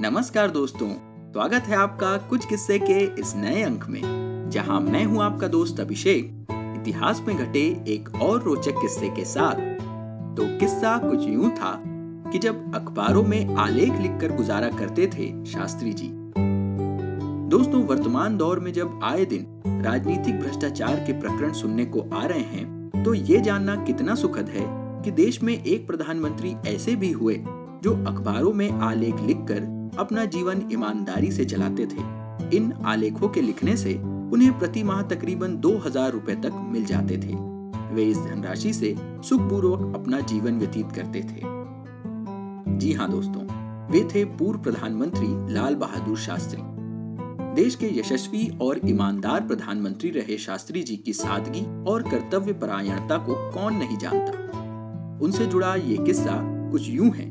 नमस्कार दोस्तों, स्वागत है आपका कुछ किस्से के इस नए अंक में, जहाँ मैं हूँ आपका दोस्त अभिषेक। इतिहास में घटे एक और रोचक किस्से के साथ। तो किस्सा कुछ यूँ था कि जब अखबारों में आलेख लिखकर गुजारा करते थे शास्त्री जी। दोस्तों, वर्तमान दौर में जब आए दिन राजनीतिक भ्रष्टाचार के प्रकरण सुनने को आ रहे हैं तो ये जानना कितना सुखद है कि देश में एक प्रधानमंत्री ऐसे भी हुए, जो अखबारों में आलेख लिखकर अपना जीवन ईमानदारी से चलाते थे। इन आलेखों के लिखने से उन्हें प्रति माह तकरीबन दो हज़ार रूपए तक मिल जाते थे। वे इस धनराशि से सुखपूर्वक अपना जीवन व्यतीत करते थे। जी हाँ दोस्तों, वे थे पूर्व प्रधानमंत्री लाल बहादुर शास्त्री। देश के यशस्वी और ईमानदार प्रधानमंत्री रहे शास्त्री जी की सादगी और कर्तव्य परायणता को कौन नहीं जानता? उनसे जुड़ा ये किस्सा कुछ यूँ है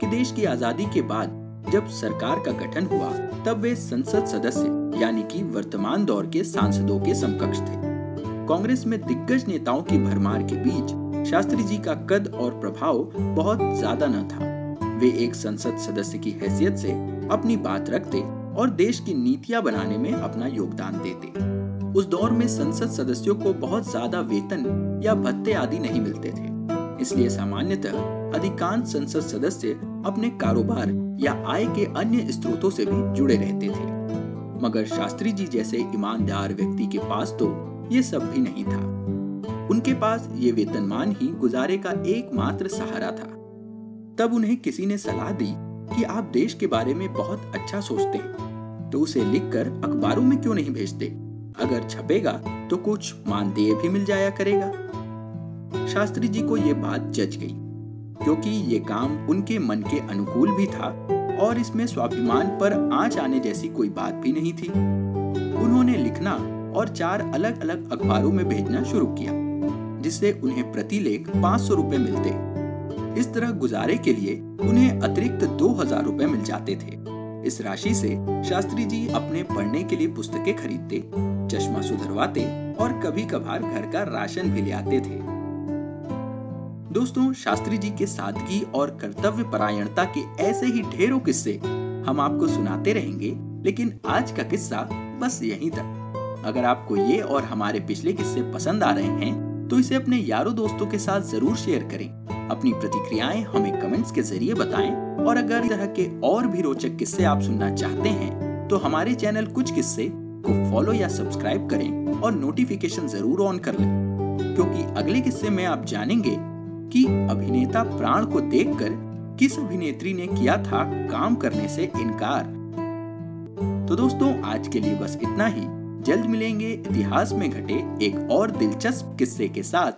कि देश की आज़ादी के बाद जब सरकार का गठन हुआ, तब वे संसद सदस्य, यानी कि वर्तमान दौर के सांसदों के समकक्ष थे। कांग्रेस में दिग्गज नेताओं की भरमार के बीच शास्त्री जी का कद और प्रभाव बहुत ज़्यादा न था। वे एक संसद सदस्य की हैसियत से अपनी बात रखते और देश की नीतियाँ बनाने में अपना योगदान देते। उस दौर में संसद सदस्यों को बहुत ज़्यादा वेतन या भत्ते आदि नहीं मिलते थे। इसलिए सामान्यतः अधिकांश संसद सदस्य अपने कारोबार या आय के अन्य स्रोतों से भी जुड़े रहते थे। मगर शास्त्री जी जैसे ईमानदार व्यक्ति के पास तो ये सब भी नहीं था। उनके पास ये वेतनमान ही गुजारे का एकमात्र सहारा था। तब उन्हें किसी ने सलाह दी कि आप देश के बारे में बहुत अच्छा सोचते हैं तो उसे लिखकर अखबारों में क्यों नहीं भेजते? अगर छपेगा तो कुछ मानदेय भी मिल जाया करेगा। शास्त्री जी को ये बात जच गई। क्योंकि ये काम उनके मन के अनुकूल भी था और इसमें स्वाभिमान पर आँच आने जैसी कोई बात भी नहीं थी। उन्होंने लिखना और चार अलग अलग अखबारों में भेजना शुरू किया, जिससे उन्हें प्रति लेख पाँच सौ रूपए मिलते। इस तरह गुजारे के लिए उन्हें अतिरिक्त दो हज़ार रूपए मिल जाते थे। इस राशि से शास्त्री जी अपने पढ़ने के लिए पुस्तकें खरीदते, चश्मा सुधरवाते और कभी कभार घर का राशन भी ले आते थे। दोस्तों, शास्त्री जी के सादगी और कर्तव्य परायणता के ऐसे ही ढेरों किस्से हम आपको सुनाते रहेंगे, लेकिन आज का किस्सा बस यहीं तक। अगर आपको ये और हमारे पिछले किस्से पसंद आ रहे हैं तो इसे अपने यारों दोस्तों के साथ ज़रूर शेयर करें। अपनी प्रतिक्रियाएँ हमें कमेंट्स के ज़रिए बताएँ, और अगर इस तरह के और भी रोचक किस्से आप सुनना चाहते हैं तो हमारे चैनल कुछ किस्से को फॉलो या सब्सक्राइब करें और नोटिफिकेशन ज़रूर ऑन कर लें। क्योंकि अगले किस्से में आप जानेंगे कि अभिनेता प्राण को देखकर किस अभिनेत्री ने किया था काम करने से इनकार। तो दोस्तों, आज के लिए बस इतना ही। जल्द मिलेंगे इतिहास में घटे एक और दिलचस्प किस्से के साथ।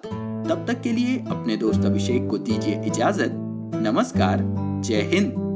तब तक के लिए अपने दोस्त अभिषेक को दीजिए इजाज़त। नमस्कार, जय हिंद।